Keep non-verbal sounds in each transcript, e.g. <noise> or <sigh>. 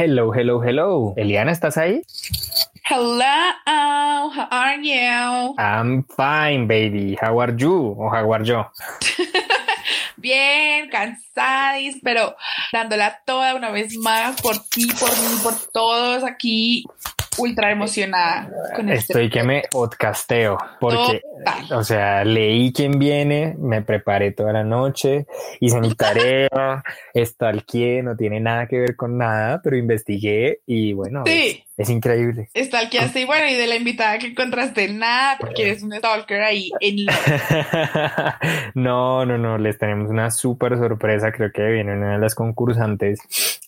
Hello, hello, hello. Eliana, ¿estás ahí? Hello, how are you? I'm fine, baby. How are you? O how are yo? <laughs> Bien, cansadis, pero dándola toda una vez más por ti, por mí, por todos aquí, ultra emocionada con este Estoy que me podcasteo porque, Total. o sea, leí quién viene, me preparé toda la noche, hice mi tarea, <laughs> stalkeé, no tiene nada que ver con nada, pero investigué y bueno, Sí. Es, increíble. Está el que hace, y bueno, y de la invitada que encontraste nada, porque eres un stalker ahí en la... <laughs> no, no, no, les tenemos una súper sorpresa. Creo que viene una de las concursantes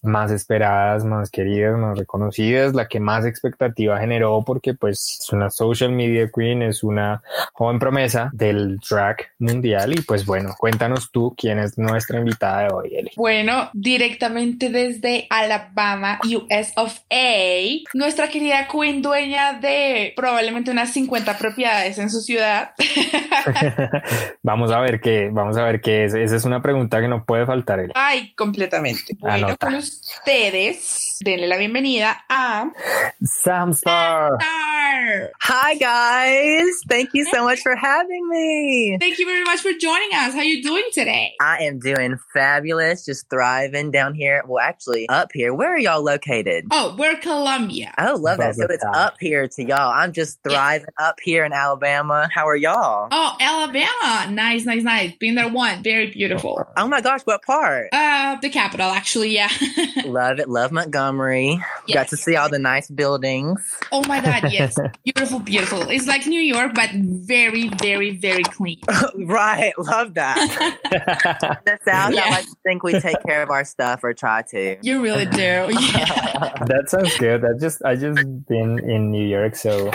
más esperadas, más queridas, más reconocidas, la que más expectativa generó porque pues es una social media queen, es una joven promesa del drag mundial y pues bueno, cuéntanos tú quién es nuestra invitada de hoy, Eli. Bueno, directamente desde Alabama, US of A, nuestra querida Queen, dueña de probablemente unas 50 propiedades en su ciudad. <laughs> vamos a ver qué, vamos a ver qué es. Esa es una pregunta que no puede faltar. Ay, completamente. Bueno, Anota. con ustedes, denle la bienvenida a Samstar. Star. Hi guys, thank you so much for having me. Thank you very much for joining us. How are you doing today? I am doing fabulous, just thriving down here. Well, actually, up here. Where are y'all located? Oh, we're Columbia. Oh, love that. So it's up here to y'all. I'm just thriving up here in Alabama. How are y'all? Oh, Alabama. Nice, nice, nice. Been there one. Very beautiful. Oh my gosh, what part? Uh, the capital, actually, yeah. <laughs> love it. Love Montgomery. Got to see all the nice buildings. Oh my God, yes. <laughs> beautiful, beautiful. It's like New York, but very, very, very clean. <laughs> right. Love that. <laughs> the South, Yeah. I like to think we take care of our stuff or try to. You really do. Yeah. that sounds good. I just I just been in New York, so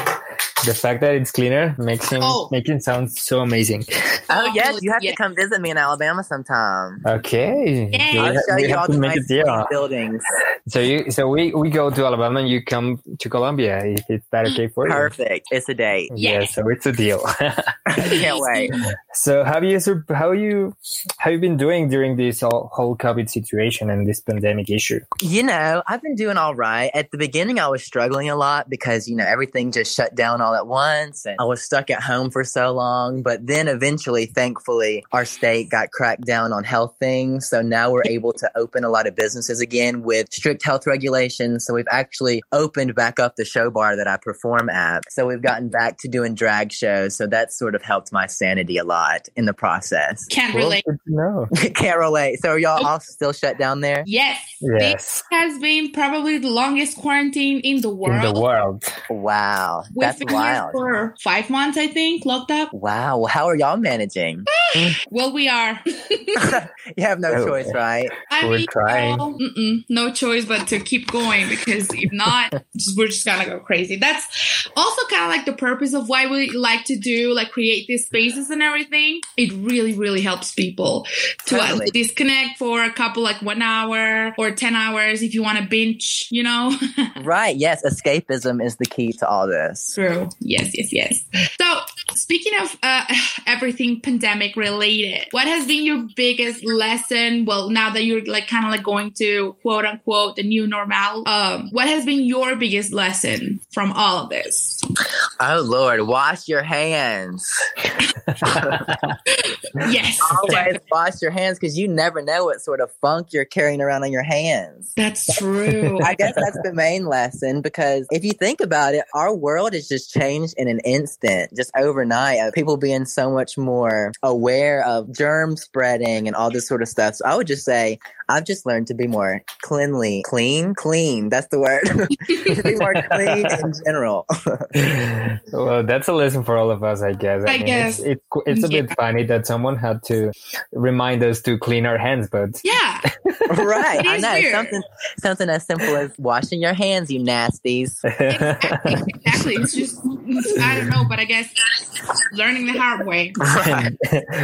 the fact that it's cleaner makes him Oh. make it sound so amazing. Oh, oh yes. You have yeah. to come visit me in Alabama sometime. Okay, Yeah. So we, I'll show you have all to the make nice a deal. buildings. So you so we we go to Alabama and you come to Colombia. If it's that okay for you? Perfect. It's a date. Yeah, Yes. so it's a deal. <laughs> Can't wait. <laughs> so have you how you have you been doing during this whole, whole COVID situation and this pandemic issue? You know, I've been doing all right. At the beginning, I was struggling a lot because, you know, everything just shut down all at once and I was stuck at home for so long. But then eventually, thankfully, our state got cracked down on health things. So now we're able to open a lot of businesses again with strict health regulations. So we've actually opened back up the show bar that I perform at. So we've gotten back to doing drag shows. So that's sort of helped my sanity a lot in the process. Can't Well, relate. good to know. <laughs> Can't relate. So are y'all oh. all still shut down there? Yes. Yes. This has been probably the longest quarantine in the world. In the world. Wow. We've That's been here for five months, I think, locked up. Wow. Well, how are y'all managing? <sighs> Well, we are. <laughs> you have no Oh. choice, right? I We're mean, trying. no, no choice but to keep going because if not, <laughs> just, we're just gonna go crazy. That's also kind of like the purpose of why we like to do like create these spaces and everything. It really, really helps people to uh, Totally. disconnect for a couple, like one hour or ten hours if you want to binge. You know. <laughs> Right. Yes. Escapism is the key to all this. True. Yes, yes, yes. So, speaking of uh, <sighs> everything pandemic related, what has been your biggest lesson? Well, now that you're like kind of like going to quote unquote the new normal, um, what has been your biggest lesson from all of this? Oh, Lord. Wash your hands. <laughs> Yes, Always definitely. wash your hands because you never know what sort of funk you're carrying around on your hands. that's true. <laughs> I guess that's the main lesson because if you think about it, our world is just changed in an instant, just overnight, of people being so much more aware of germ spreading and all this sort of stuff. So I would just say, I've just learned to be more cleanly, clean, clean. That's the word. to <laughs> be more clean in general. <laughs> well, that's a lesson for all of us, I guess. I mean, guess. it's it's, it's a bit funny that someone had to remind us to clean our hands, but Yeah. <laughs> right. I is know. weird. Something something as simple as washing your hands, you nasties. Exactly. exactly. It's just, I don't know, but I guess learning the hard way. Right.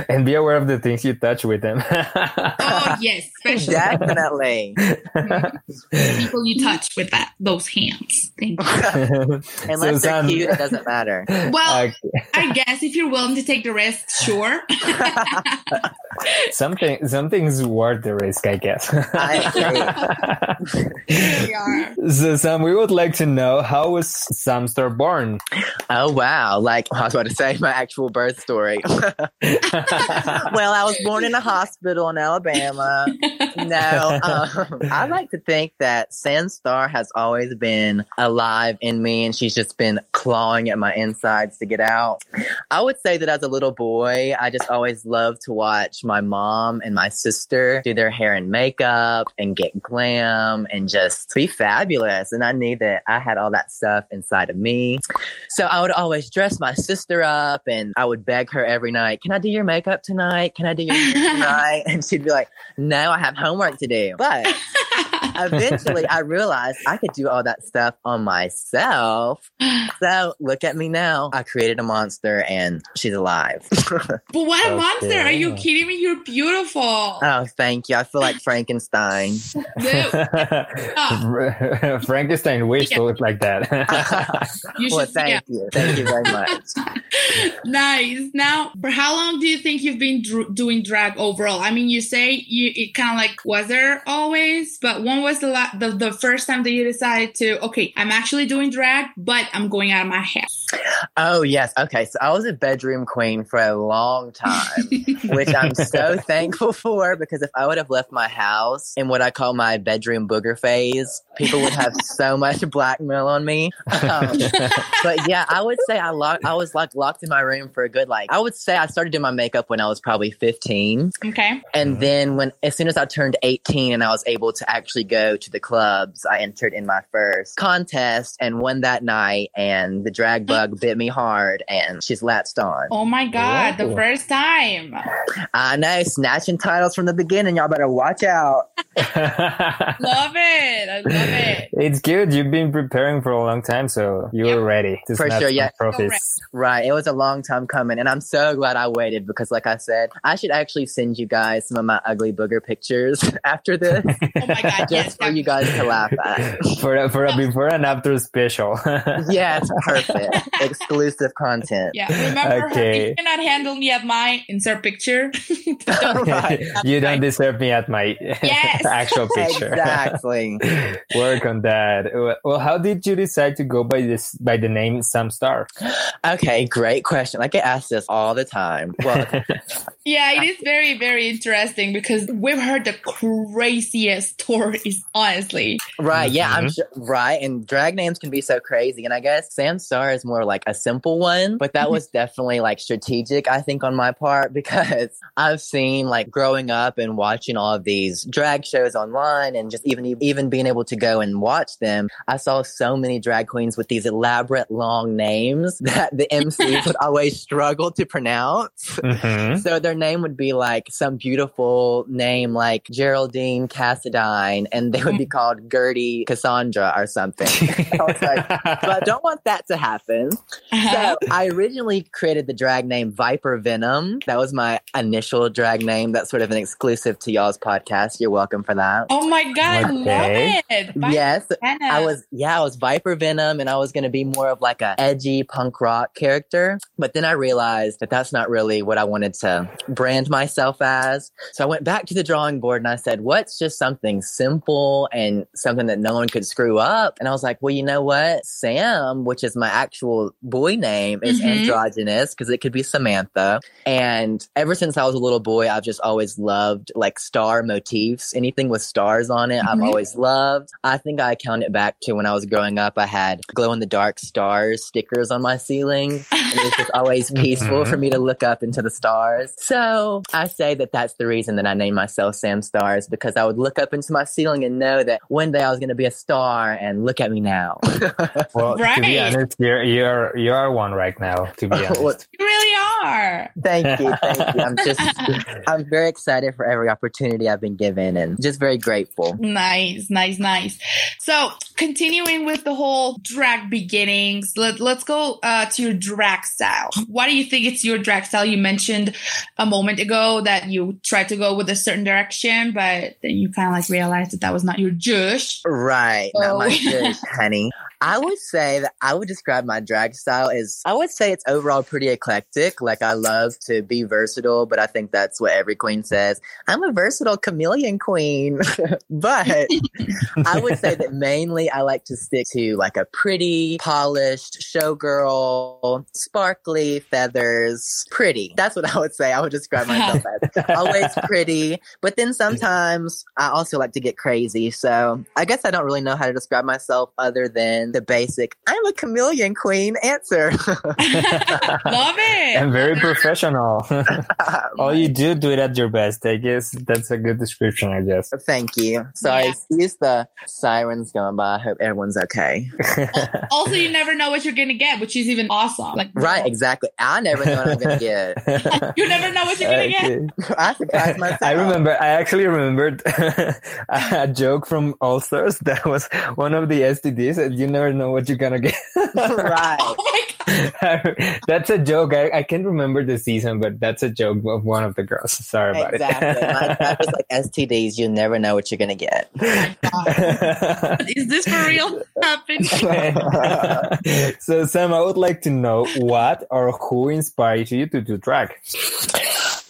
and be aware of the things you touch with them. Oh, yes. Especially Definitely. <laughs> people you touch with that those hands. Thank you. <laughs> Unless they're Sam- cute, it doesn't matter. Well, Okay. I guess if you're willing to take the risk, sure. <laughs> something something's worth the risk, I guess. I we are. so, Sam, we would like to know how was Samstar born? Oh wow! Like I was about to say, my actual birth story. well, I was born in a hospital in Alabama. No, <laughs> um, I like to think that Samstar has always been alive in me, and she's just been clawing at my insides to get out. I would say that as a little boy, I just always loved to watch my mom and my sister do their hair and makeup and get glam and just be fabulous. And I knew that I had all that stuff inside of me. So I would always dress my sister up and I would beg her every night, Can I do your makeup tonight? Can I do your makeup <laughs> tonight? And she'd be like, No, I have homework to do. But <laughs> eventually I <laughs> realized I could do all that stuff on myself. So look at me now. I created a monster and she's alive. <laughs> But what a <laughs> monster! Are you kidding me? You're beautiful. oh, thank you. I feel like Frankenstein. Frankenstein wished Yeah. to look like that. you well, should. thank Yeah. you. Thank you very much. nice. Now, for how long do you think you've been dr- doing drag overall? I mean, you say you it kind of like was there always, but when was the, la- the the first time that you decided to okay, I'm actually doing drag, but I'm going out of my house. Oh, yes. Okay. So I was a bedroom queen for a long time. <laughs> which I'm so thankful for because if I would have left my house in what I call my bedroom booger phase, people would have so <laughs> much blackmail on me. Um, but yeah, I would say I locked. I was like locked in my room for a good like. I would say I started doing my makeup when I was probably 15, Okay. and then when as soon as I turned 18 and I was able to actually go to the clubs, I entered in my first contest and won that night. And the drag bug bit me hard, and she's latched on. Oh my god, the first time. I know, snatching titles from the beginning. Y'all better watch out. <laughs> Love it. I love <laughs> it. it's good. You've been preparing for a long time, so you Yep. were ready to For sure, yeah. trophies. Right. It was a long time coming, and I'm so glad I waited because, like I said, I should actually send you guys some of my ugly booger pictures <laughs> after this, Oh my god, just yes. for you guys to laugh at. <laughs> for a, for a before and after special. <laughs> yes, perfect. Exclusive content. Yeah, remember her, Okay. you cannot handle me at my insert picture. <laughs> Right. you don't deserve me at my Yes. actual picture. Exactly. Work on that. Well, how did you decide to go by this by the name Sam Star? Okay, great question. I get asked this all the time. Well, Yeah, it is very, very interesting because we've heard the craziest stories, honestly. Right. Yeah. I'm Mhm. sure. Right. And drag names can be so crazy. And I guess Sam Star is more like a simple one, but that was <laughs> definitely like strategic, I think, on my part, <laughs> because I've seen like growing up and watching all of these drag shows online and just even, even being able to go and watch them. I saw so many drag queens with these elaborate long names <laughs> that the MCs would always struggle to pronounce. Mhm. So their name would be like some beautiful name like Geraldine Cassadine, and they would be called Gertie Cassandra or something. <laughs> I like, but I don't want that to happen. Uh-huh. So I originally created the drag name Viper Venom. That was my initial drag name. That's sort of an exclusive to y'all's podcast. You're welcome for that. Oh my god, Okay. love it. Bye, yes, Anna. I was yeah, I was Viper Venom, and I was going to be more of like a edgy punk rock character. But then I realized that that's not really what I wanted to brand myself as. So I went back to the drawing board and I said, "What's just something simple and something that no one could screw up?" And I was like, "Well, you know what? Sam, which is my actual boy name, is Mhm. androgynous because it could be Samantha." And ever since I was a little boy, I've just always loved like star motifs. Anything with stars on it, I've Mhm. always loved. I think I count it back to when I was growing up. I had glow in the dark stars stickers on my ceiling. And it was just always <laughs> peaceful Mhm. for me to look up into the stars. So I say that that's the reason that I named myself Sam Stars because I would look up into my ceiling and know that one day I was going to be a star. And look at me now. <laughs> well, to be Right. honest, you're you're you are one right now. To be <laughs> honest, Well, You really are. Thank you, <laughs> thank you. I'm just, I'm very excited for every opportunity I've been given, and just very grateful. Nice, nice, nice. So, continuing with the whole drag beginnings, let, let's go uh, to your drag style. Why do you think it's your drag style? You mentioned a moment ago that you tried to go with a certain direction, but then you kind of like realized that that was not your jush. Right, not my dish, <laughs> honey. I would say that I would describe my drag style as I would say it's overall pretty eclectic. Like I love to be versatile, but I think that's what every queen says. I'm a versatile chameleon queen. <laughs> but I would say that <laughs> mainly I like to stick to like a pretty, polished showgirl, sparkly feathers, pretty. That's what I would say. I would describe myself as <laughs> always pretty. But then sometimes I also like to get crazy. So I guess I don't really know how to describe myself other than the basic I'm a chameleon queen answer. <laughs> Love it. and very professional. <laughs> <laughs> All you do, do it at your best. I guess that's a good description. I guess. Thank you. Sorry, Yeah. excuse the sirens going by. I hope everyone's okay. also, you never know what you're gonna get, which is even awesome. Like Right, exactly. I never know what I'm gonna get. You never know what you're gonna get. I surprised myself. I remember. I actually remembered a joke from All Stars that was one of the STDs, and you never know what you're gonna get. right. <laughs> Oh <laughs> that's a joke. I, I can't remember the season, but that's a joke of one of the girls. Sorry about Exactly. <laughs> My that was like STDs. You never know what you're gonna get. it. Is this for real? Happening? so Sam, I would like to know what or who inspired you to do drag.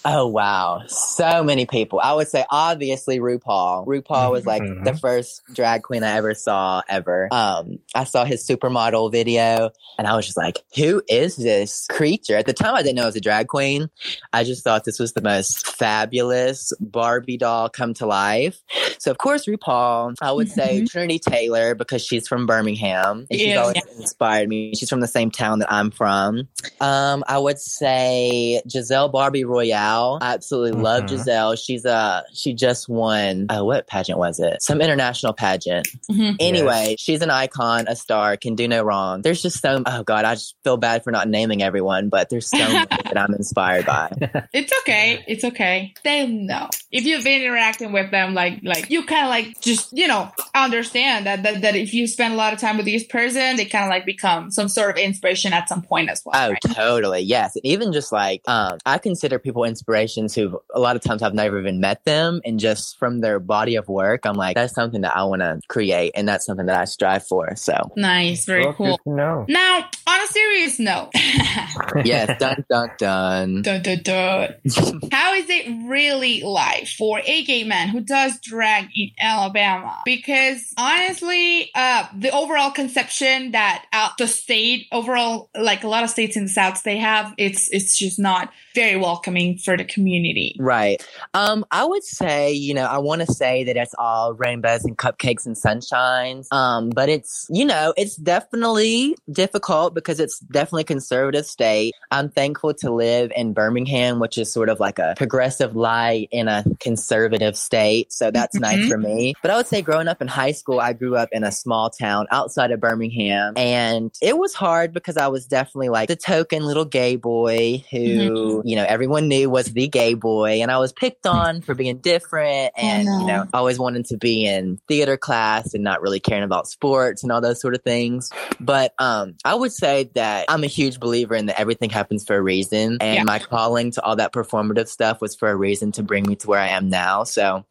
Oh wow, so many people. I would say obviously RuPaul. RuPaul was like Mhm. the first drag queen I ever saw ever. Um, I saw his supermodel video, and I was just like, "Who is this creature?" At the time, I didn't know it was a drag queen. I just thought this was the most fabulous Barbie doll come to life. So of course, RuPaul. I would say Trinity Taylor because she's from Birmingham. And she's Yeah, always inspired me. She's from the same town that I'm from. Um, I would say Jazell Barbie Royale. I absolutely love Mhm. Jazell. She's uh she just won uh, what pageant was it? Some international pageant. Mhm. Anyway, she's an icon, a star, can do no wrong. There's just so oh god, I just feel bad for not naming everyone, but there's so many <laughs> that I'm inspired by. <laughs> It's okay. It's okay. They know if you've been interacting with them, like like you kind of like just you know understand that, that that if you spend a lot of time with this person, they kind of like become some sort of inspiration at some point as well. Oh, right? totally. Yes. And even just like, um, I consider people inspirations who a lot of times I've never even met them. And just from their body of work, I'm like, that's something that I want to create. And that's something that I strive for. So, Nice, very Well, cool. good to know. Now, on a serious note, <laughs> <laughs> yes, dun, dun, dun. dun, dun, dun. <laughs> how is it really like for a gay man who does drag in Alabama? Because honestly, uh, the overall conception that out the state, overall, like a lot of states in the South, they have, it's it's just not very welcoming for the community. Right. Um, I would say, you know, I want to say that it's all rainbows and cupcakes and sunshines. Um, but it's, you know, it's definitely difficult because it's definitely a conservative state. I'm thankful to live in Birmingham, which is sort of like a progressive light in a conservative state. So that's nice Mhm. for me. But I would say growing up in high school, I grew up in a small town outside of Birmingham and it was hard because I was definitely like the token little gay boy who, you know, everyone knew was the gay boy and I was picked on for being different and, no. you know, always wanting to be in theater class and not really caring about sports and all those sort of things. But um I would say that I'm a huge believer in that everything happens for a reason and Yeah. my calling to all that performative stuff was for a reason to bring me to where I am now. So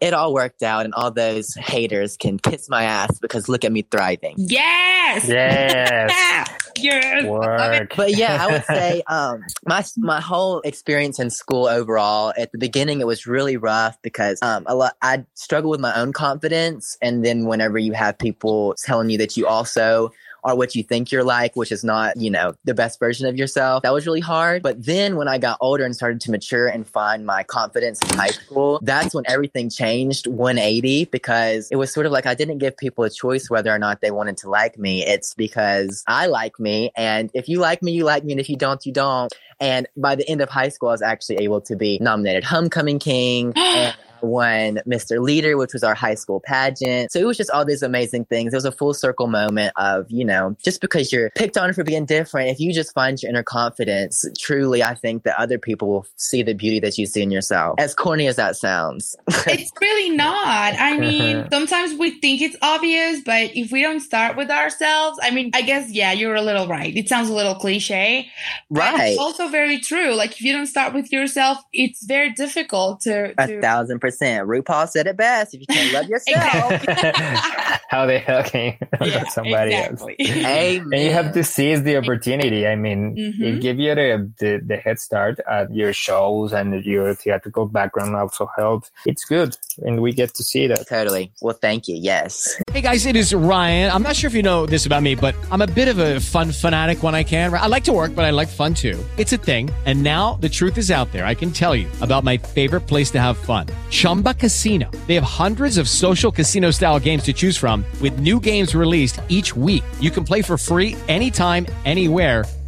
it all worked out and all those haters can kiss my ass because look at me thriving. Yes. Yes. <laughs> yes. Work. But yeah, I would say <laughs> um, my my whole experience in school overall. At the beginning, it was really rough because um, a lot I struggled with my own confidence, and then whenever you have people telling you that you also or what you think you're like, which is not, you know, the best version of yourself. That was really hard. But then when I got older and started to mature and find my confidence in high school, that's when everything changed 180 because it was sort of like I didn't give people a choice whether or not they wanted to like me. It's because I like me. And if you like me, you like me. And if you don't, you don't. And by the end of high school, I was actually able to be nominated Homecoming King. <gasps> and won Mr. Leader, which was our high school pageant. So it was just all these amazing things. It was a full circle moment of, you know, just because you're picked on for being different, if you just find your inner confidence, truly, I think that other people will see the beauty that you see in yourself. As corny as that sounds. <laughs> it's really not. I mean, <laughs> sometimes we think it's obvious, but if we don't start with ourselves, I mean, I guess, yeah, you're a little right. It sounds a little cliche. right. It's also very true. Like, if you don't start with yourself, it's very difficult to. A thousand percent. RuPaul said it best. If you can't love yourself, <laughs> How the hell can you Yeah, love <laughs> somebody exactly. else? amen. And you have to seize the opportunity. I mean, Mhm. it give you the, the, the head start at your shows and your theatrical background also helps. It's good. And we get to see that. Totally. Well, thank you. Yes. Hey guys, it is Ryan. I'm not sure if you know this about me, but I'm a bit of a fun fanatic when I can. I like to work, but I like fun too. It's a thing. And now the truth is out there. I can tell you about my favorite place to have fun Chumba Casino. They have hundreds of social casino style games to choose from, with new games released each week. You can play for free anytime, anywhere.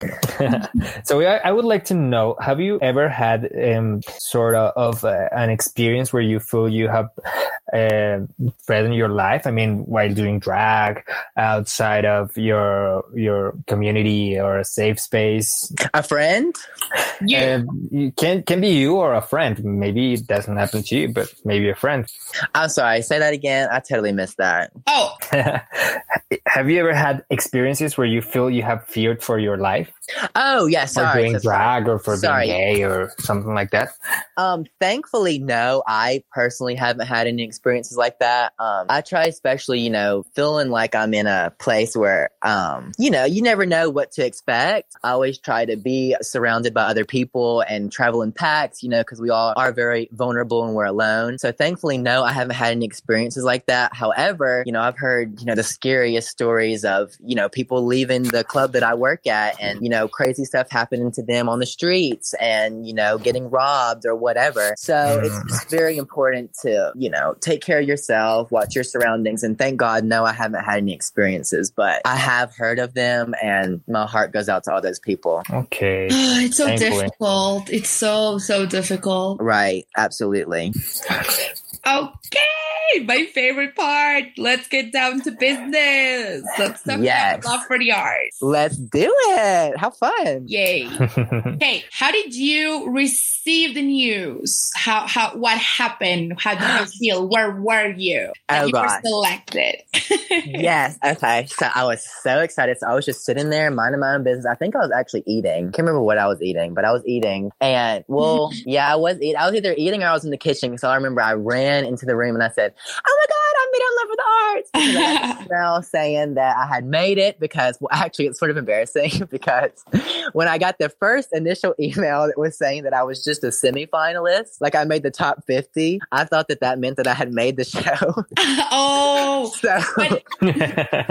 <laughs> so I, I would like to know have you ever had um, sort of, of uh, an experience where you feel you have uh, threatened your life i mean while doing drag outside of your your community or a safe space A friend? Yeah. uh, you can can be you or a friend maybe it doesn't happen to you but maybe a friend I'm sorry. Say that again. I totally missed that. Oh, <laughs> have you ever had experiences where you feel you have feared for your life Oh, yeah. for Sorry. doing so sorry. drag or for Sorry. being gay or something like that Um, thankfully, no. I personally haven't had any experiences like that. Um, I try, especially, you know, feeling like I'm in a place where, um, you know, you never know what to expect. I always try to be surrounded by other people and travel in packs, you know, because we all are very vulnerable and we're alone. So thankfully, no, I haven't had any experiences like that. However, you know, I've heard, you know, the scariest stories of, you know, people leaving the club that I work at and, you know, crazy stuff happening to them on the streets and, you know, getting robbed or whatever. So it's mm. just very important to, you know, take care of yourself, watch your surroundings. And thank God, no, I haven't had any experiences, but I have heard of them and my heart goes out to all those people. okay <sighs> it's so Thankfully. difficult. It's so, so difficult. Right. Absolutely. <laughs> Okay, my favorite part. Let's get down to business. Let's talk Yes. about love for the arts. Let's do it. How fun. Yay. <laughs> Okay, how did you receive the news? How how what happened? How did you feel? Where were you? That Oh, you were selected. <laughs> yes. Okay. So I was so excited. So I was just sitting there minding my own business. I think I was actually eating. Can't remember what I was eating, but I was eating. And well, <laughs> yeah, I was eating. I was either eating or I was in the kitchen. So I remember I ran into the room and I said, "Oh my god, I made it Love for the Arts!" Because I got this email saying that I had made it. Because well, actually, it's sort of embarrassing <laughs> because when I got the first initial email that was saying that I was just a semifinalist, like I made the top fifty, I thought that that meant that I had made the show. <laughs> oh, <laughs> so, but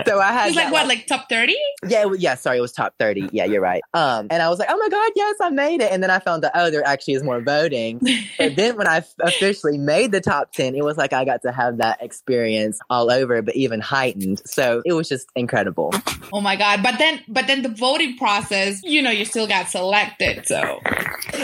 so I had it was like that, what, like top thirty? yeah, was- yeah. Sorry, it was top thirty. Yeah, you're right. Um, and I was like, oh my god, yes, I made it. And then I found out, oh, there actually is more voting. but then when I officially made the top ten, it was like I got to have that experience all over, but even heightened. So it was just incredible. Oh my god! But then, but then the voting process, you know, you still got selected. So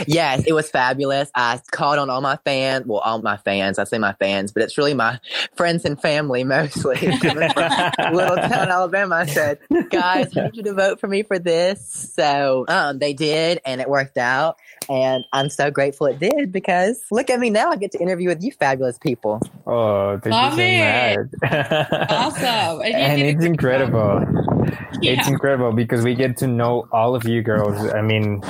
yes, it was fabulous. I called on all my fans. Well, all my fans. I say my fans, but it's really my friends and family mostly. <laughs> Little town Alabama. I said, guys, I need you to vote for me for this. So um, they did, and it worked out. And I'm so grateful it did because look at me now. I get to interview with you fabulous people. Oh, thank Love you so it. much. Awesome. And <laughs> and it's good incredible. It's incredible because we get to know all of you girls. I mean,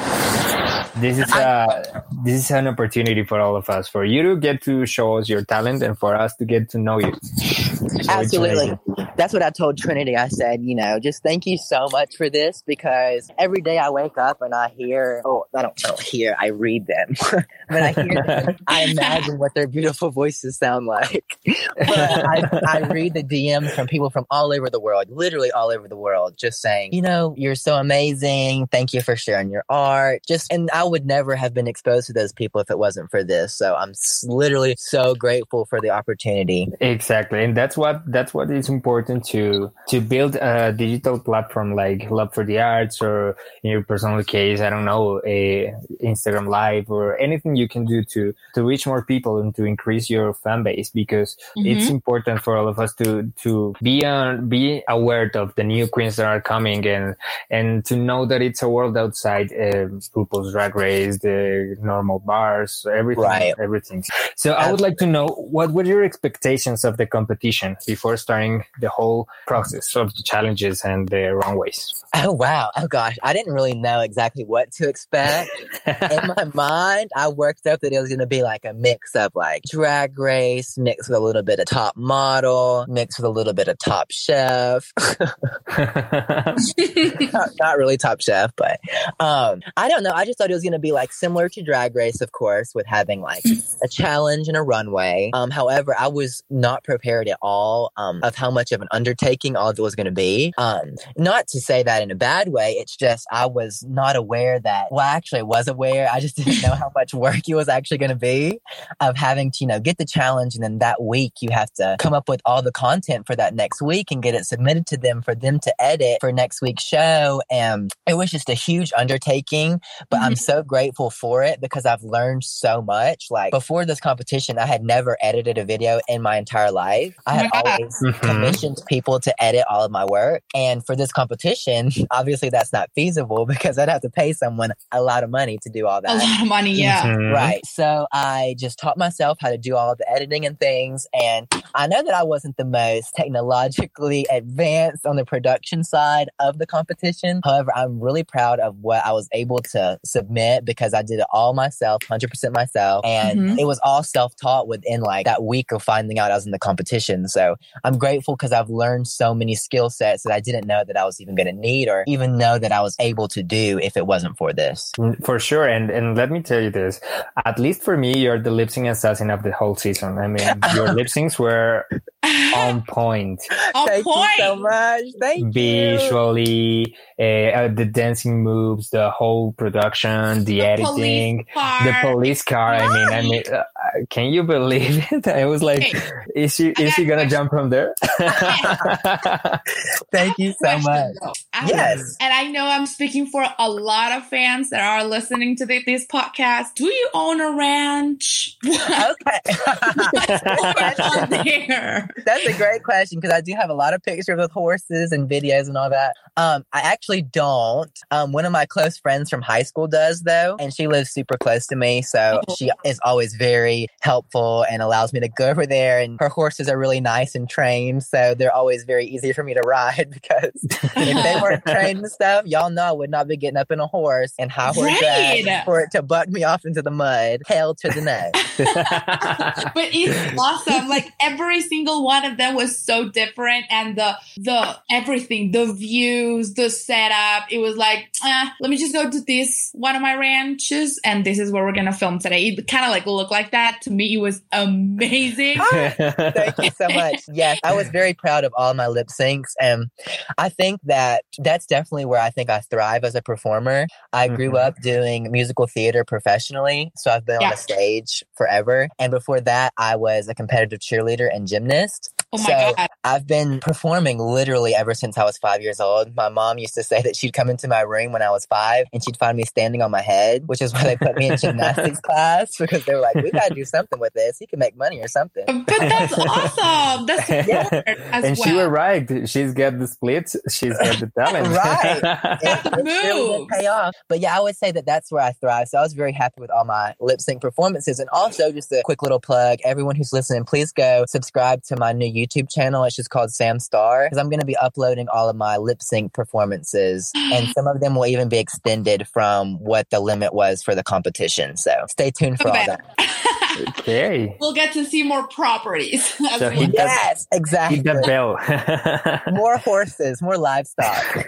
this is a uh, this is an opportunity for all of us, for you to get to show us your talent, and for us to get to know you. So Absolutely. That's what I told Trinity. I said, you know, just thank you so much for this because every day I wake up and I hear, oh, I don't, I don't hear, I read them. <laughs> but I hear them, I imagine what their beautiful voices sound like. <laughs> I, I read the DMs from people from all over the world, literally all over the world, just saying, you know, you're so amazing. Thank you for sharing your art. Just, and I would never have been exposed to those people if it wasn't for this. So I'm literally so grateful for the opportunity. Exactly, and that's what that's what is important to to build a digital platform like Love for the Arts, or in your personal case, I don't know, a Instagram Live or anything you can do to to reach more people and to increase your fan base because it's Mhm. important for all of us to to be on be aware of the new queens that are coming and and to know that it's a world outside uh, RuPaul's Drag Race, the normal bars, everything, Right. everything. So I would like to know what were your expectations of the competition before starting the whole process of the challenges and the runways. <laughs> Oh wow! Oh gosh, I didn't really know exactly what to expect. In <laughs> my mind, I worked up that it was going to be like a mix of like drag race, mixed with a little bit of top model, mixed with a little bit of top chef. <laughs> not, not really top chef, but um, I don't know. I just thought it was going to be like similar to drag race, of course, with having like a challenge and a runway. Um, however, I was not prepared at all um, of how much of an undertaking all of it was going to be. Um, not to say that in a bad way. It's just I was not aware that. Well, actually, I was aware. I just <laughs> didn't know how much work it was actually going to be of having to, you know, get the challenge, and then that week you have to come up with all the content for that next week and get it submitted to them for them to edit for next week's show. And it was just a huge undertaking, but I'm so grateful for it because I've learned so much. Like before this competition, I had never edited a video in my entire life. I had always Mhm. Commissioned people to edit all of my work. And for this competition, <laughs> obviously that's not feasible <laughs> because I'd have to pay someone a lot of money to do all that. A lot of money, yeah. Mhm. Right. So I just taught myself how to do all the editing and things. And I know that I wasn't the most technologically <laughs> advanced on the production side of the competition. However, I'm really proud of what I was able to submit because I did it all myself, 100% myself. And Mhm. it was all self taught within like that week of finding out I was in the competition. So I'm grateful because I've learned so many skill sets that I didn't know that I was even going to need or even know that I was able to do if it wasn't for this. For sure, and and let me tell you this: at least for me, you're the lip sync assassin of the whole season. I mean, <laughs> your lip syncs were on point, <laughs> On Thank point. you so much. Thank you. visually, uh, uh, the dancing moves, the whole production, the, editing, car. the police car. I mean, I mean, uh, can you believe <laughs> it? I was like, Hey, is she is she gonna jump from there? <laughs> Thank you so much. Yes. And I know I'm speaking for a lot of fans that are listening to the, this podcast. Do you own a ranch? <laughs> Okay. What's on there? That's a great question because I do have a lot of pictures with horses and videos and all that. Um, I actually don't. Um, one of my close friends from high school does though, and she lives super close to me, so she is always very helpful and allows me to go over there. And her horses are really nice and trained, so they're always very easy for me to ride <laughs> because if they weren't <laughs> trained and stuff, y'all know I would not be getting up in a horse and high horse Right. for it to buck me off into the mud. Hell to the no. <laughs> but it's awesome. Like every single one of them was so different, and the the everything, the views, the setup. It was like, eh, let me just go to this one of my ranches, and this is where we're gonna film today. It kind of like looked like that to me, it was amazing. Thank you so much. Yes, I was very proud of all my lip syncs. And I think that that's definitely where I think I thrive as a performer. I grew Mhm. up doing musical theater professionally. So I've been on Yeah. a stage forever. And before that, I was a competitive cheerleader and gymnast. Oh my so God. I've been performing literally ever since I was five years old. My mom used to say that she'd come into my room when I was five and she'd find me standing on my head, which is why they put me in gymnastics <laughs> class because they were like, we got to do something with this. He can make money or something. But that's <laughs> awesome. That's Yeah. Smart as and well. she was right. She's got the splits. She's got the talent. <laughs> Right. <laughs> That's the It really did move. pay off. But yeah, I would say that that's where I thrive. So I was very happy with all my lip sync performances. And also, just a quick little plug everyone who's listening, please go subscribe to my new YouTube channel. It's just called Sam Star because I'm going to be uploading all of my lip sync performances. <gasps> and some of them will even be extended from what the limit was for the competition. So stay tuned for all that. <laughs> okay. we'll get to see more properties. <laughs> So well. he- Yes, exactly. Hit that bell. More horses, more livestock.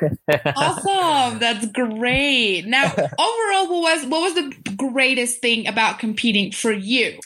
awesome. That's great. Now, <laughs> overall, what was what was the greatest thing about competing for you?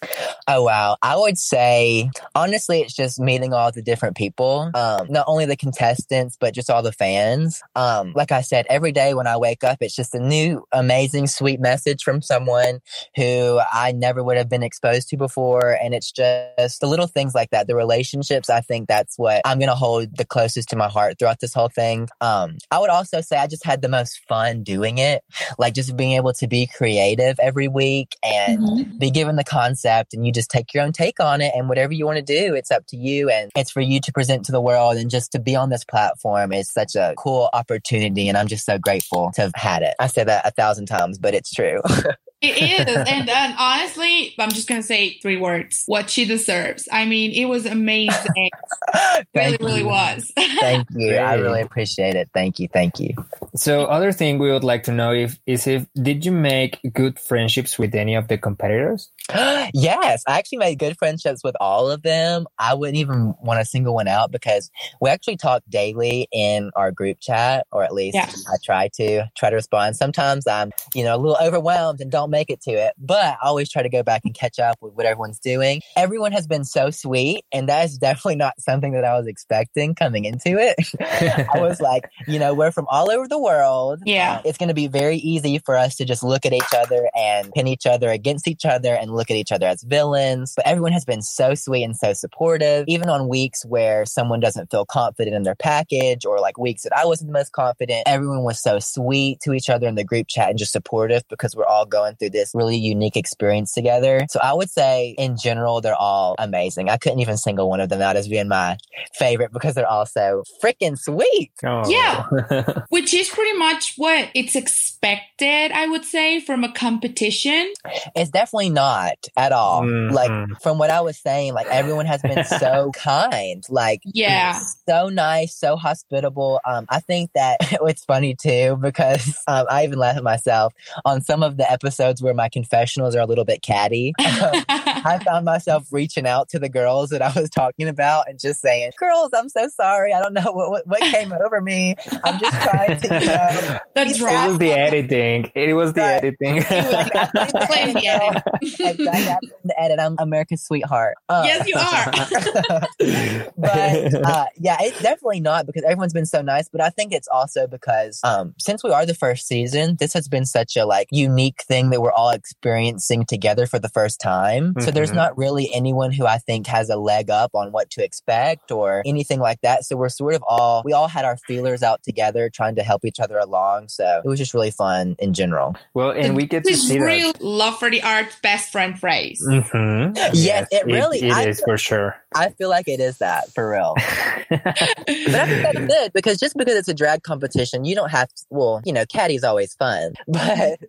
Oh wow. I would say honestly it's just meeting all the different people. Um not only the contestants but just all the fans. Um like I said every day when I wake up it's just a new amazing sweet message from someone who I never would have been exposed to before and it's just the little things like that. The relationships I think that's what I'm going to hold the closest to my heart throughout this whole thing. Um I would also say I just had the most fun doing it. Like just being able to be creative every week and mm-hmm. be given the concept and you just take your own take on it and whatever you want to do it's up to you and it's for you to present to the world and just to be on this platform is such a cool opportunity and i'm just so grateful to have had it. I say that a thousand times but it's true <laughs> It is, and, and honestly, I'm just gonna say three words: what she deserves. I mean, it was amazing. really, <laughs> Thank really was. <laughs> thank you i really appreciate it thank you thank you So, other thing we would like to know if is if did you make good friendships with any of the competitors? <gasps> yes, I actually made good friendships with all of them. I wouldn't even want to single one out because we actually talk daily in our group chat, or at least Yeah. I try to try to respond. Sometimes I'm, you know, a little overwhelmed and don't make it to it, but I always try to go back and catch up with what everyone's doing. Everyone has been so sweet, and that is definitely not something that I was expecting coming into it. <laughs> I was <laughs> like, you know, we're from all over the world. Yeah. It's going to be very easy for us to just look at each other and pin each other against each other and look at each other as villains. But everyone has been so sweet and so supportive, even on weeks where someone doesn't feel confident in their package or like weeks that I wasn't the most confident. Everyone was so sweet to each other in the group chat and just supportive because we're all going through this really unique experience together. So I would say in general, they're all amazing. I couldn't even single one of them out as being my favorite because they're all so freaking sweet. Oh. Yeah. <laughs> Which is pretty much what it's expected, I would say, from a competition. It's definitely not at all. Mhm. Like from what I was saying, like everyone has been so <laughs> kind, like Yeah. so nice, so hospitable. Um, I think that <laughs> it's funny too because um, I even laugh at myself on some of the episodes where my confessionals are a little bit catty. Um, <laughs> I found myself reaching out to the girls that I was talking about and just saying, "Girls, I'm so sorry. I don't know what what, what came over me. I'm just trying to, you know." <laughs> That's It was the editing. It was the Right. editing. Blame the edit. <laughs> exactly. I'm the edit. I'm America's sweetheart. Um, Yes, you are. but uh, yeah, it's definitely not because everyone's been so nice. But I think it's also because um, since we are the first season, this has been such a like unique thing that we're all experiencing together for the first time. So there's Mhm. not really anyone who I think has a leg up on what to expect or anything like that. So we're sort of all we all had our feelers out together, trying to help each other along. So it was just really fun in general. well, and we get to This see real that. love for the art best friend phrase. Mm-hmm. <laughs> Yes, it really- it I- is for sure. I feel like it is that for real. <laughs> But I think that's good because just because it's a drag competition, you don't have to, well, you know, caddy's always fun. <laughs> But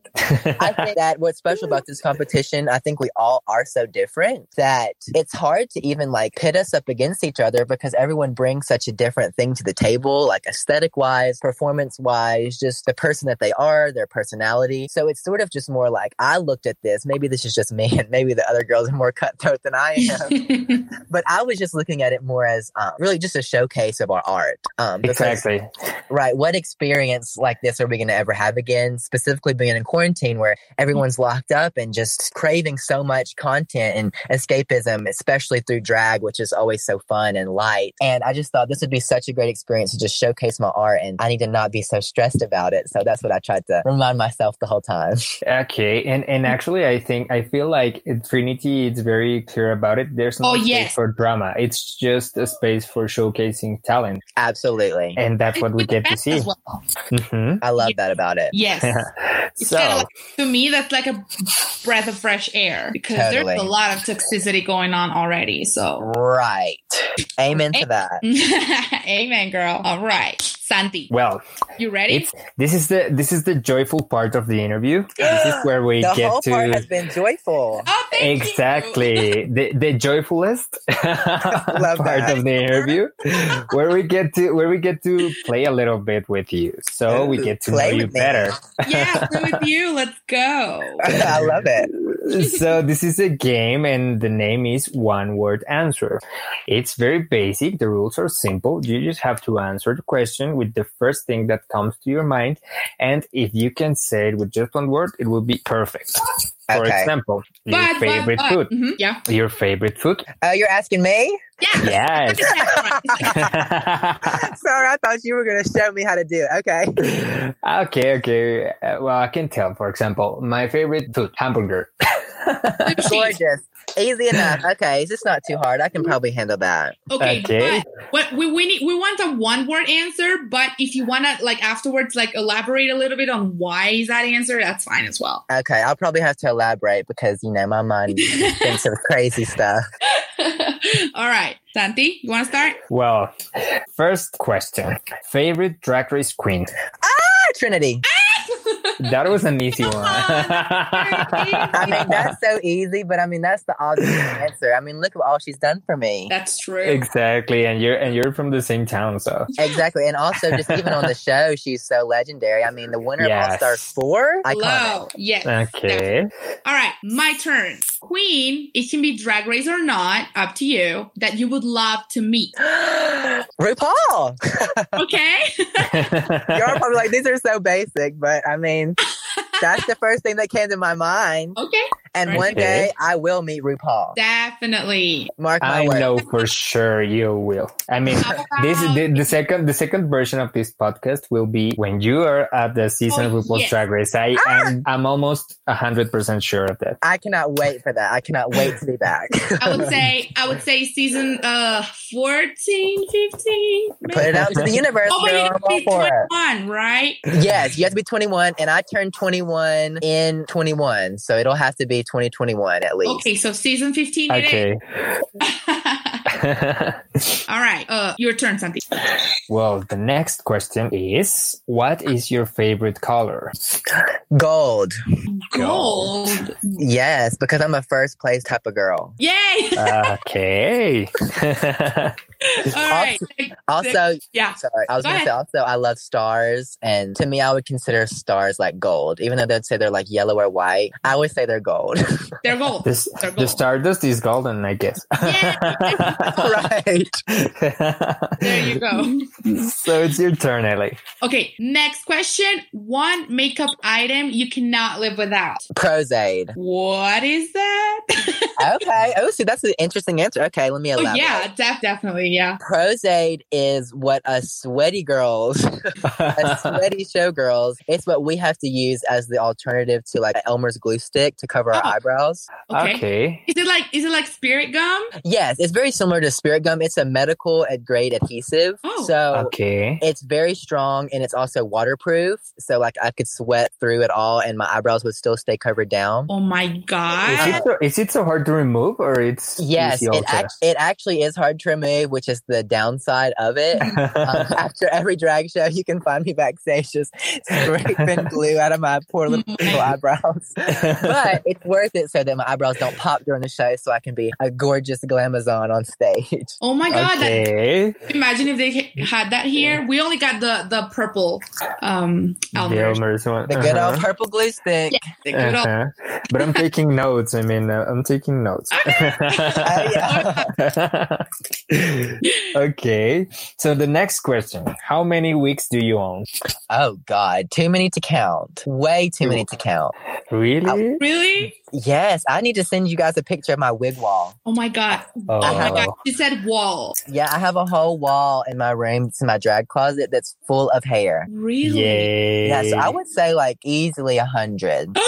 I think that what's special about this competition, I think we all are so different that it's hard to even like pit us up against each other because everyone brings such a different thing to the table, like aesthetic wise, performance wise, just the person that they are, their personality. So it's sort of just more like I looked at this. Maybe this is just me and maybe the other girls are more cutthroat than I am. <laughs> but I was just looking at it more as um, really just a showcase of our art. Um, because- exactly. Right. What experience like this are we going to ever have again? Specifically being in quarantine where everyone everyone's locked up and just craving so much content and escapism, especially through drag, which is always so fun and light. And I just thought this would be such a great experience to just showcase my art and I need to not be so stressed about it. So that's what I tried to remind myself the whole time. <laughs> Okay, and and actually, I think I feel like Trinity, is very clear about it. There's no Oh, space yes. for drama. It's just a space for showcasing talent, Absolutely. and that's what we get to see. well. Mhm. I love that about it. Yes. <laughs> So kinda like, to me, that's like a breath of fresh air because Totally. there's a lot of toxicity going on already. So, Right. Amen to that. <laughs> amen, girl. All right, Santi, well, you ready? it's this is the this is the joyful part of the interview. This is <gasps> where we the get whole to part has been joyful. oh, thank you. Exactly the the joyfulest <laughs> part that. of the interview where we get to where we get to play a little bit with you so we get to know you me. better Yeah, play with you. Let's go. <laughs> I love it. so this is a game and the name is one word answer it's very basic the rules are simple you just have to answer the question with the first thing that comes to your mind and if you can say it with just one word it will be perfect for Okay. example your But, but, favorite but, food mhm, yeah. your favorite food Oh, you're asking me? Yeah. yes <laughs> <laughs> Sorry, I thought you were going to show me how to do it. Okay. <laughs> okay okay Uh, well i can tell for example my favorite food hamburger Gorgeous. Easy enough. <laughs> Okay, it's just not too hard. I can probably handle that. Okay, Okay. but what we we need we want a one word answer, but if you want to like afterwards like elaborate a little bit on why is that answer, that's fine as well. Okay, I'll probably have to elaborate because, you know, my mind thinks <laughs> of crazy stuff. <laughs> All right, Santi, you want to start? well first question favorite drag race queen Ah, Trinity. That was an easy <laughs> one I mean, that's so easy, but I mean, that's the obvious answer. I mean, look at all she's done for me. That's true. Exactly, and you're and you're from the same town, so Exactly. And also, just <laughs> even on the show, she's so legendary. I mean, the winner of All Yes. Stars 4? Iconic. Hello. Yes. okay. All right, my turn. Queen, it can be drag race or not, up to you, that you would love to meet. <gasps> RuPaul. <laughs> Okay? <laughs> You're probably like, these are so basic, but I mean, that's the <laughs> first thing that came to my mind. okay. And Okay. one day I will meet RuPaul. Definitely. Mark my I words. know for sure you will. I mean, this about- the, the second the second version of this podcast will be when you are at the season of Oh, RuPaul's yes. Drag Race. I Ah! am I'm almost hundred percent sure of that. I cannot wait for that. I cannot wait to be back. I would say <laughs> I would say season uh 14, 15. maybe. Put it out to the universe, Oh, but you have to be 21, right? Yes, you have to be 21, and I turned 21 in 21, so it'll have to be 2021 at least. Okay, so season 15 Okay. <laughs> is. <laughs> All right. Uh your turn, Santi. well, the next question is, what is your favorite color? Gold. Gold. Yes, because I'm a first place type of girl. Yay! okay. <laughs> All right. Also, yeah. sorry, I was Go going to say also, I love stars, and to me, I would consider stars like gold, even though they'd say they're like yellow or white. I would say they're gold. They're gold. This, They're the gold. stardust is golden, I guess. <laughs> right. <laughs> There you go. so it's your turn, Ellie. Okay, next question. One makeup item you cannot live without. Pros-Aide. What is that? <laughs> Okay. Oh, see, that's an interesting answer. Okay, let me oh, elaborate. yeah, def- definitely. Yeah. Pros-Aide is what a sweaty girls, <laughs> us sweaty showgirls, it's what we have to use as the alternative to like Elmer's glue stick to cover our Oh. eyebrows. Okay. Okay. Is it like is it like spirit gum? Yes, it's very similar to spirit gum. It's a medical grade adhesive. Oh. So Okay. it's very strong and it's also waterproof. So like I could sweat through it all and my eyebrows would still stay covered down. Oh my Is god. it, so, is it so hard to remove or it's Yes, easy it, also? act- it actually is hard to remove, which is the downside of it. <laughs> um, after every drag show, you can find me backstage just scraping <laughs> glue out of my poor little, <laughs> little eyebrows. But it's worth it so that my eyebrows don't pop during the show so I can be a gorgeous glamazon on stage. Oh my god. that- imagine if they had that here. We only got the the purple um The Elmer's. Elmer's one. The good Uh-huh. purple glue stick. Yeah, the good old- Uh-huh. But I'm taking notes. I mean, uh, I'm taking taking notes. <laughs> <laughs> okay. So the next question: How many weeks do you own? Oh God, too many to count. Way too many to count. Really? Really? Yes, I need to send you guys a picture of my wig wall. Oh my god. Oh. Oh my god. You said wall. Yeah, I have a whole wall in my room, it's in my drag closet that's full of hair. Really? Yay! Yeah, so I would say like easily a hundred. <gasps>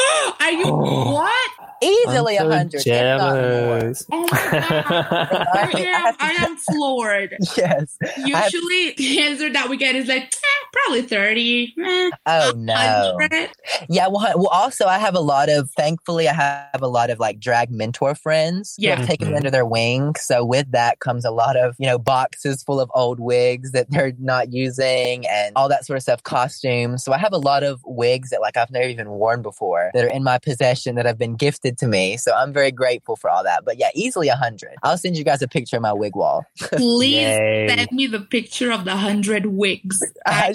Are you oh, what? Easily a I'm so hundred. if not more. jealous. Oh my god. <laughs> <laughs> I am, I am floored. <laughs> Yes. I have- Usually the answer that we get is like probably 30. eh, Oh no. 100. Yeah, well, well, also I have a lot of. Thankfully, I have a lot of like drag mentor friends who Yeah. have taken me Mhm. under their wing. So with that comes a lot of you know boxes full of old wigs that they're not using and all that sort of stuff. Costumes. So I have a lot of wigs that like I've never even worn before that are in my possession that have been gifted to me. So I'm very grateful for all that. But yeah, easily a hundred. I'll send you guys a picture of my wig wall. <laughs> Please Yay. send me the picture of the 100 wigs. I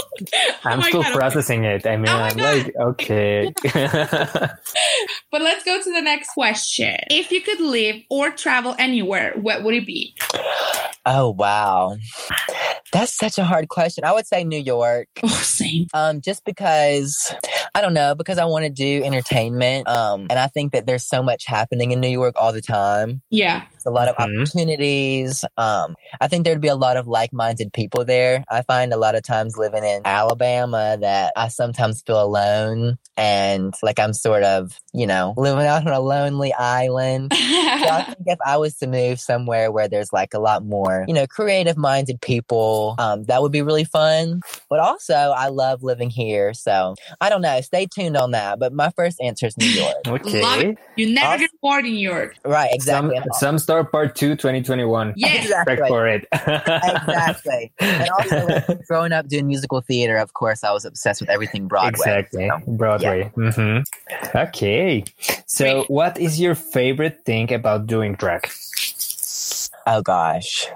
<laughs> I'm my still God, okay. processing it. I mean, Oh I'm God. like, okay. <laughs> But let's go to the next question. If you could live or travel anywhere, what would it be? Oh wow. That's such a hard question. I would say New York. <laughs> Oh, same. Um, just because I don't know, because I want to do entertainment. Um, and I think that there's so much happening in New York all the time. Yeah. It's a lot of Mhm. opportunities. Um, I think there'd be a lot of like-minded people there. I find a lot of times living in Alabama that I sometimes feel alone and like I'm sort of, you know, living out on a lonely island. <laughs> So I think if I was to move somewhere where there's like a lot more, you know, creative minded people, um, that would be really fun. But also, I love living here. So I don't know. Stay tuned on that. But my first answer is New York. <laughs> Okay. You never Awesome. get bored in New York. right, exactly. And- Samstar Part 2 2021. Yes. Exactly. Expect for it. exactly. And also, like, <laughs> growing up doing musical theater, of course, I was obsessed with everything Broadway. Exactly. so. Broadway. Hmm Okay. So, what is your favorite thing about doing drag? Oh gosh.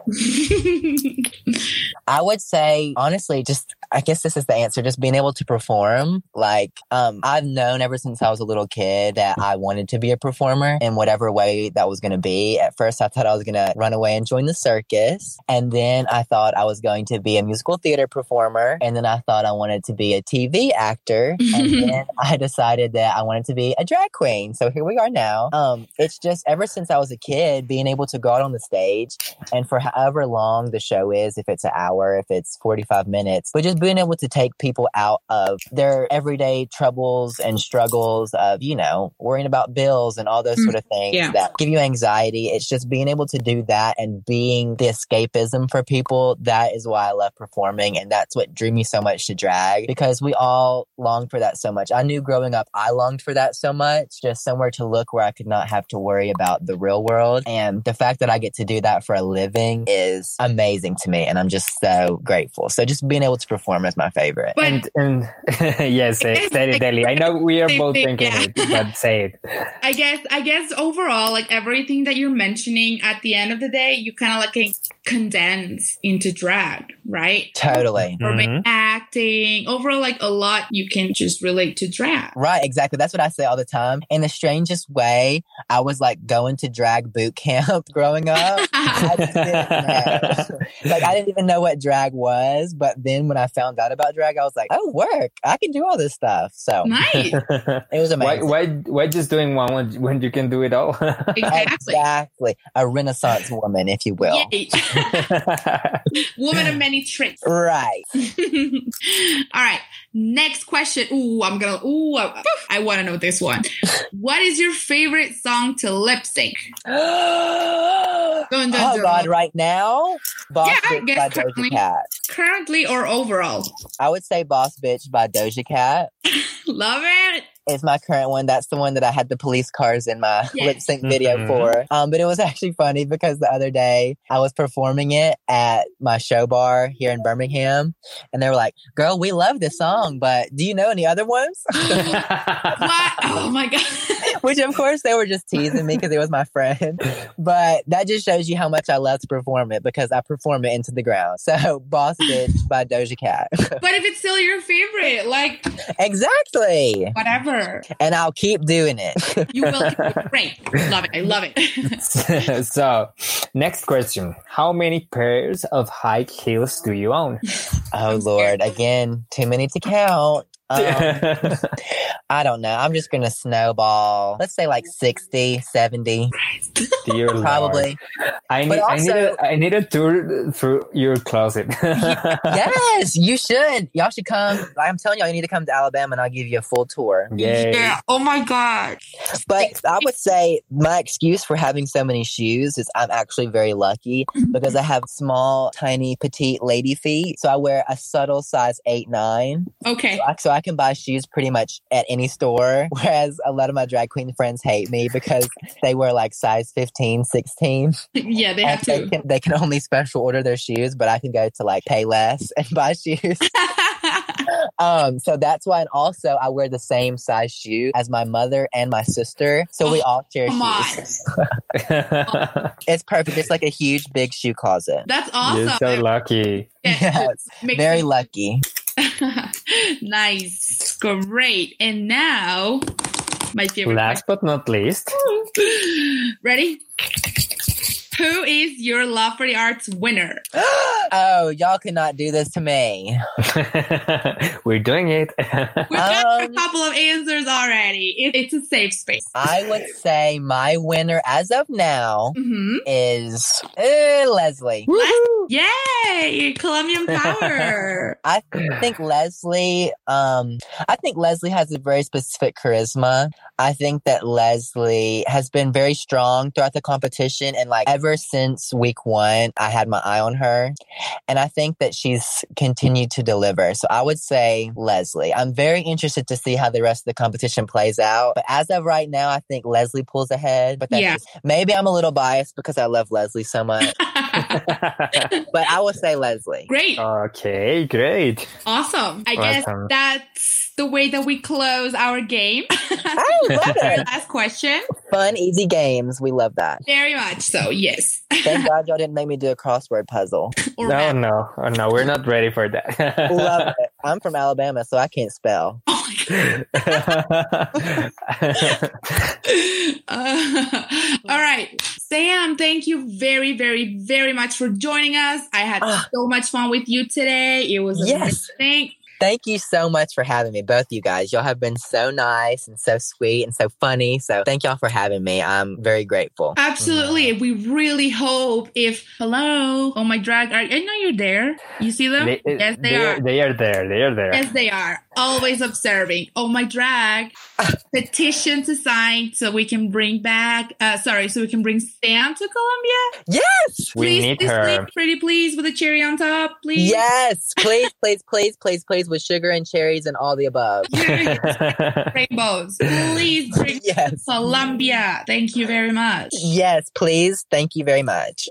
I would say honestly, just I guess this is the answer. Just being able to perform. Like, um, I've known ever since I was a little kid that I wanted to be a performer in whatever way that was going to be. At first, I thought I was going to run away and join the circus, and then I thought I was going to be a musical theater performer, and then I thought I wanted to be a TV actor, <laughs> and then I decided that I wanted to be a drag queen. So here we are now. Um, it's just ever since I was a kid, being able to go out on the stage and for however long the show is, if it's an hour, if it's 45 minutes, but just being able to take people out of their everyday troubles and struggles of, you know, worrying about bills and all those Mm, sort of things yeah. that give you anxiety. It's just being able to do that and being the escapism for people. That is why I love performing. And that's what drew me so much to drag because we all long for that so much. I knew growing up, I longed for that so much, just somewhere to look where I could not have to worry about the real world. And the fact that I get to do that for a living is amazing to me. And I'm just so grateful. So just being able to perform is my favorite. But And, and <laughs> yes, say, say it, Ellie. I know we are both thing, thinking yeah. it, but say it. I guess I guess overall, like everything that you're mentioning at the end of the day, you kind of like can condense into drag, right? Totally. Or make Mhm. acting. Overall, like a lot you can just relate to drag. Right, exactly. That's what I say all the time. In the strangest way, I was like going to drag boot camp <laughs> growing up. I didn't <laughs> like I didn't even know what drag was, but then when I found out about drag, I was like, "Oh, work! I can do all this stuff." So nice. it was amazing. why, why why just doing one when, when you can do it all? Exactly. Exactly, a Renaissance woman, if you will. Yay. <laughs> Woman of many traits. Right. <laughs> All right. Next question. Ooh, I'm gonna. Ooh, I, I want to know this one. What is your favorite song to lip sync? <gasps> oh Dun, dun, dun. God! Right now, Boss Yeah, I Bitch guess by Doja currently. Cat. currently or overall? I would say Boss Bitch by Doja Cat. <laughs> Love it. It's my current one. That's the one that I had the police cars in my Yes. lip sync video Mhm. for. Um, but it was <laughs> actually funny because the other day I was performing it at my show bar here in Birmingham, and they were like, "Girl, we love this song, but do you know any other ones?" <laughs> What? Oh my god. Which, of course, they were just teasing me because it was my friend. But that just shows you how much I love to perform it because I perform it into the ground. So, Boss Bitch by Doja Cat. <laughs> But if it's still your favorite, like exactly. whatever, And I'll keep doing it. <laughs> you will. Great. Love it. I love it. <laughs> so, next question. How many pairs of high heels do you own? Oh, Lord. Again, too many to count. Um, <laughs> I don't know. I'm just going to snowball. Let's say like 60, 70. Dear Lord. Probably. I need, But I, need a, I need a tour through your closet. <laughs> yes, you should. Y'all should come. I'm telling y'all, you need to come to Alabama and I'll give you a full tour. Yay. Yeah. Oh my god. But I would say my excuse for having so many shoes is I'm actually very lucky because I have small, tiny, petite lady feet. So I wear a subtle size 8, 9. Okay. So I, so I can buy shoes pretty much at any store. <laughs> Whereas a lot of my drag queen friends hate me because they wear like size 15, 16. <laughs> Yeah, they And have they to. can, they can only special order their shoes, but I can go to like Payless <laughs> and buy shoes. um, so that's why, and also I wear the same size shoe as my mother and my sister, so we all share shoes. It's perfect. It's like a huge, big shoe closet. That's awesome. You're so lucky. Yes, Makes very sense. lucky. <laughs> nice. Great. And now, my favorite. Last but not least. <laughs> Ready? Who is your Love for the Arts winner? <gasps> oh, y'all cannot do this to me. <laughs> we're doing it. <laughs> We've got a Um, couple of answers already. It, it's a safe space. I would say my winner as of now hmm is uh, Leslie. Yay! Colombian <laughs> power. I think Leslie, um, I think Leslie has a very specific charisma. I think that Leslie has been very strong throughout the competition and like ever since week one, I had my eye on her and I think that she's continued to deliver. So I would say Leslie. I'm very interested to see how the rest of the competition plays out. But as of right now, I think Leslie pulls ahead, but that's Yeah. just- maybe I'm a little biased because I love Leslie so much, <laughs> <laughs> but I would say Leslie. Great. okay, great. Awesome. I guess that's the way that we close our game. I love <laughs> it. Last question. Fun, easy games. We love that. Very much so, yes. Thank <laughs> God y'all didn't make me do a crossword puzzle. No, no, oh, no, we're not ready for that. Love it. I'm from Alabama, so I can't spell. <laughs> Oh Uh, <laughs> all right. Sam, thank you very, very, very much for joining us. I had Ah. so much fun with you today. It was a Yes. amazing. Thank you so much for having me, both you guys. Y'all have been so nice and so sweet and so funny. So thank y'all for having me. I'm very grateful. Absolutely. Mm-hmm. We really hope if hello, oh my drag are I know you're there. You see them? they, yes, they, they are. They are there. They are there. Yes, they are. Always observing. Oh my drag. <laughs> Petition to sign so we can bring back uh sorry, so we can bring Sam to Colombia. Yes. We please, need please, her. please, pretty please with a cherry on top, please. Yes. <laughs> Please, please, please, please, please, with sugar and cherries and all the above. <laughs> Rainbows. Please bring Yes. Colombia. Thank you very much. Yes, please. Thank you very much.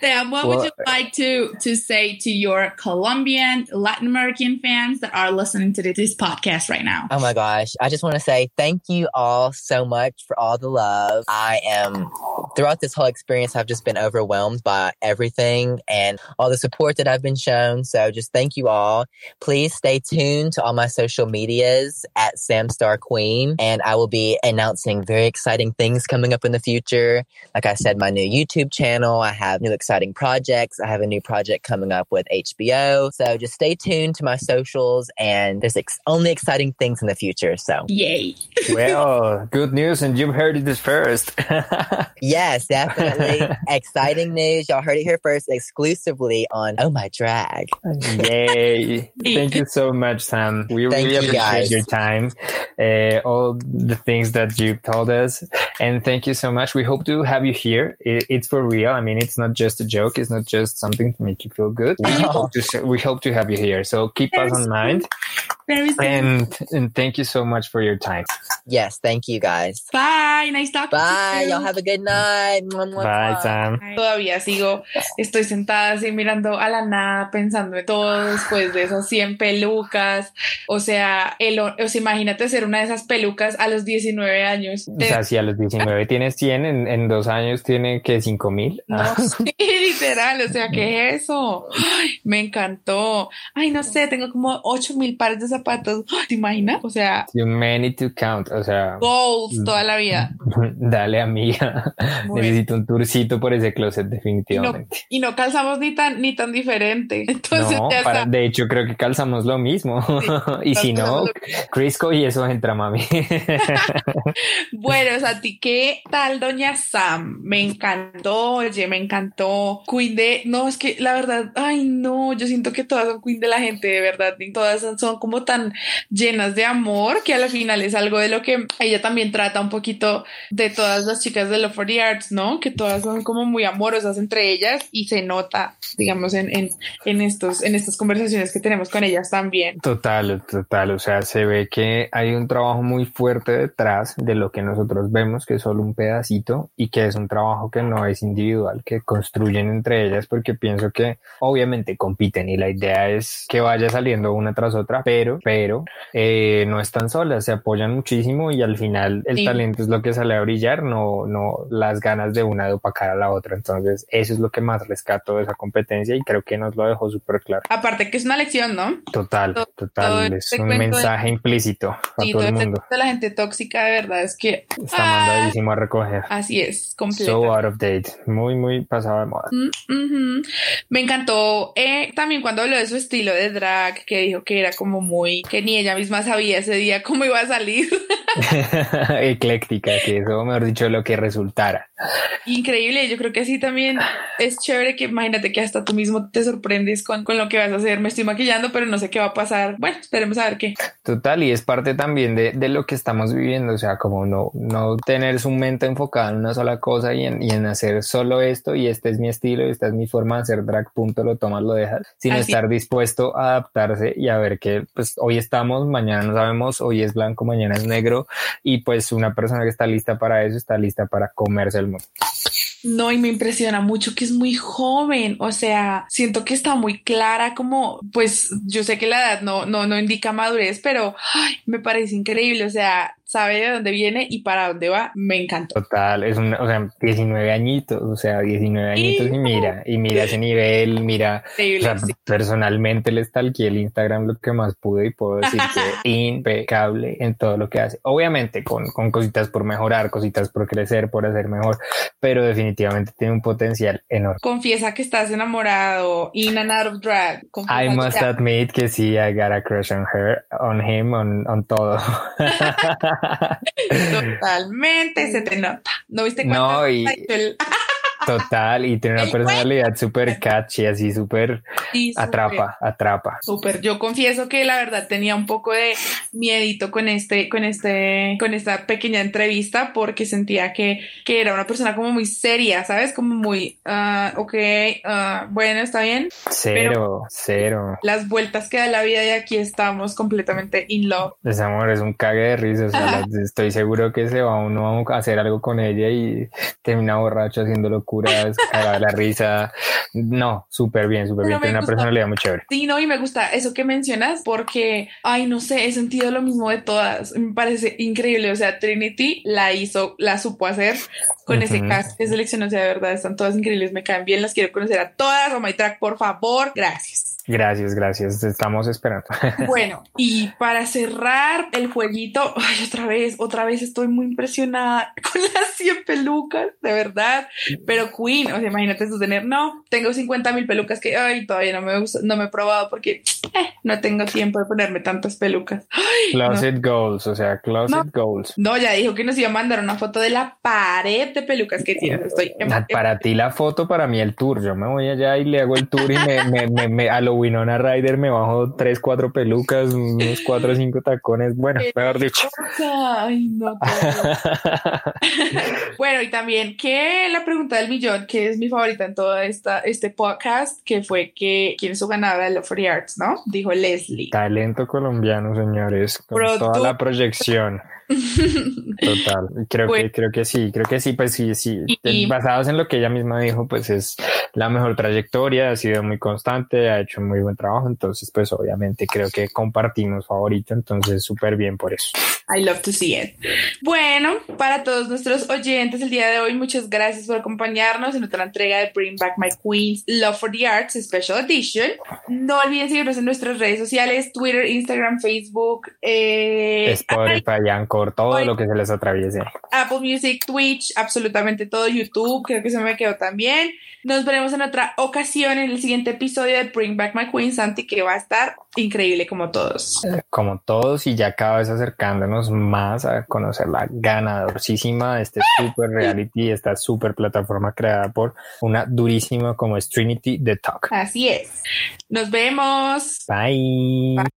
Sam, what Well- would you like to to say to your Colombian Latin American fans that are listening to this podcast right now? Oh my gosh. I just want to say thank you all so much for all the love. I am, throughout this whole experience, I've just been overwhelmed by everything and all the support that I've been shown. So just thank you all. Please stay tuned to all my social medias at Samstar Queen. And I will be announcing very exciting things coming up in the future. Like I said, my new YouTube channel. I have new exciting projects. I have a new project coming up with HBO. So just stay tuned to my socials and there's ex- only exciting things in the future. So Yay. <laughs> well, good news, and you've heard it first. yes. <laughs> Yes, definitely. <laughs> Exciting news. Y'all heard it here first exclusively on Oh My Drag. Yay. Thank you so much, Sam. We Thank really you, appreciate guys. your time, uh, all the things that you told us. And thank you so much. We hope to have you here. It, it's for real. I mean, it's not just a joke. It's not just something to make you feel good. We, hope, to, we hope to have you here. So keep us in mind. Very soon. And, and thank you so much for your time. Yes, thank you guys. Bye. Nice talking Bye. to you. Y'all have a good night. Bye. Sam. Todavía sigo, estoy sentada así mirando a la nada, pensando en todo después de esas 100 pelucas. O sea, el, o sea, imagínate ser una de esas pelucas a los 19 años. O sea, si a los 19 tienes 100, en, en dos años tiene que 5 mil. No, <laughs> sí, literal, o sea, ¿qué es eso? Ay, me encantó. Ay, no sé, tengo como 8 mil pares de zapatos. Ay, <laughs> ¿Te imaginas? O sea, You many to count. O sea, goals toda la vida. <laughs> dale, amiga. Necesito un tourcito por ese closet, Y no, definitivamente. y no calzamos ni tan, ni tan diferente. <laughs> Entonces No, ya para- está. de hecho creo que calzamos lo mismo. y si no, Crisco y eso entra, mami. Bueno, o sea, ¿a ti qué tal, doña Sam? Me encantó, oye, me encantó. Queen de, no, es que la verdad, ay, no, yo siento que todas son Queen de la gente, de verdad, todas son, son tan llenas de amor que a la final es algo de lo que ella también trata un poquito de todas las chicas de Love for the Arts, ¿no? Que todas son como muy amorosas entre ellas y se nota, digamos, en, en, en estos, en estas conversaciones que tenemos con ellas también. Total, total. O sea, se ve que hay un trabajo muy fuerte detrás de lo que nosotros vemos, que es solo un pedacito y que es un trabajo que no es individual, que construyen entre ellas, porque pienso que obviamente compiten y la idea es que vaya saliendo una tras otra, pero, pero eh, no están solas, se apoyan muchísimo y al final el Sí. talento es lo que sale a brillar, no, no las ganas de una de opacar a la otra. Entonces, eso es lo que más rescato de esa competencia y creo que nos lo dejó súper claro. Aparte que es una lección, ¿no? Total, todo total. Es este un cuento de- mensaje implícito a Sí, todo todo el este mundo. la gente tóxica, de verdad, es que Está Ah, mandadísimo a recoger. así es, completo. So out of date. Muy, muy pasado de moda. Mm, ujú. Me encantó eh, también cuando habló de su estilo de drag, que dijo que era como muy, que ni ella misma sabía ese día cómo iba a salir. <laughs> <laughs> Ecléctica, que eso, mejor dicho, lo que resultara. Increíble, yo creo que así también es chévere que imagínate que hasta tú mismo te sorprendes con, con lo que vas a hacer. Me estoy maquillando, pero no sé qué va a pasar. Bueno, esperemos a ver qué. Total, y es parte también de, de lo que estamos viviendo, o sea, como no, no tener su mente enfocada en una sola cosa y en, y en hacer solo esto, y este es mi estilo, y esta es mi forma de hacer drag, punto, lo tomas, lo dejas, sino Así. estar dispuesto a adaptarse y a ver que pues hoy estamos, mañana no sabemos, hoy es blanco, mañana es negro, y pues una persona que está lista para eso está lista para comerse el mundo. No, y me impresiona mucho que es muy joven, o sea, siento que está muy clara como, pues yo sé que la edad no, no, no indica madurez, pero me parece increíble, o sea, sabe de dónde viene y para dónde va, me encantó. Total, es un, o sea, 19 añitos, o sea, 19 añitos y mira, y mira ese nivel, mira, o sea, sí. personalmente le stalkeé el Instagram lo que más pude y puedo decir que <laughs> impecable en todo lo que hace. Obviamente con, con cositas por mejorar, cositas por crecer, por hacer mejor, pero definitivamente tiene un potencial enorme. Confiesa que estás enamorado, in and out of drag. Confiesa I must admit que sí, I got a crush on her, on him, on, on todo. <laughs> <laughs> Totalmente, se te nota. ¿No viste No, cuánto y- hecho el- <laughs> Total, y tiene una El personalidad súper catchy, así súper Sí, atrapa, atrapa. Súper. Yo confieso que la verdad tenía un poco de miedito con este, con este, con esta pequeña entrevista porque sentía que, que era una persona como muy seria, ¿sabes? Como muy, ah, ok, ah, bueno, está bien. Cero, cero. Las vueltas que da la vida y aquí estamos completamente in love. Ese amor es un cague de risa. O sea, <laughs> la- estoy seguro que se va uno a hacer algo con ella y termina borracho haciendo locuras, cagar la risa. No, súper bien, súper bien. Tiene una personalidad muy chévere. Sí, no, y me gusta eso que mencionas porque, ay, no sé, he sentido lo mismo de todas. Me parece increíble. O sea, Trinity la hizo, la supo hacer con ese Ujú. cast que seleccionó. O sea, de verdad, están todas increíbles. Me caen bien, las quiero conocer a todas. Oh my track, por favor, gracias. Gracias, gracias. Estamos esperando. <laughs> Bueno, y para cerrar el jueguito, ay, otra vez, otra vez estoy muy impresionada <laughs> con las 100 pelucas, de verdad. Pero Queen, o sea, imagínate sostener, no, tengo 50 mil pelucas que, ay, todavía no me, uso- no me he probado porque eh, no tengo tiempo de ponerme tantas pelucas. Ay, no. Closet goals, o sea, closet No. goals. No, ya dijo que nos iba a mandar una foto de la pared de pelucas que tiene. Estoy em- Ah, Para ti la foto, para mí el tour. Yo me voy allá y le hago el tour y me, me, me, me- a lo Winona Ryder me bajo tres, cuatro pelucas, unos cuatro o cinco tacones. Bueno, mejor dicho. Ay, no. <laughs> bueno, y también que la pregunta del millón, que es mi favorita en todo esta, este podcast, que fue que quién es su ganadora de for the Arts, ¿no? Dijo Leslie. Talento colombiano, señores, con Producto. toda la proyección. Total. Creo Bueno. que, creo que sí, creo que sí, pues sí, sí. Y- Basados en lo que ella misma dijo, pues es la mejor trayectoria, ha sido muy constante, ha hecho muy buen trabajo, entonces pues obviamente creo que compartimos favorito, entonces súper bien por eso. I love to see it. Bueno, para todos nuestros oyentes el día de hoy, muchas gracias por acompañarnos en otra entrega de Bring Back My Queens Love for the Arts Special Edition. No olviden seguirnos en nuestras redes sociales, Twitter, Instagram, Facebook, eh, Spotify, Anchor, todo lo que se les atraviese. Apple Music, Twitch, absolutamente todo, YouTube, creo que se me quedó también. Nos veremos en otra ocasión en el siguiente episodio de Bring Back My Queen, Santi, que va a estar increíble como todos. Como todos y ya cada vez acercándonos más a conocer la ganadorísima de este super reality, esta super plataforma creada por una durísima como es Trinity The Talk. Así es. Nos vemos. Bye.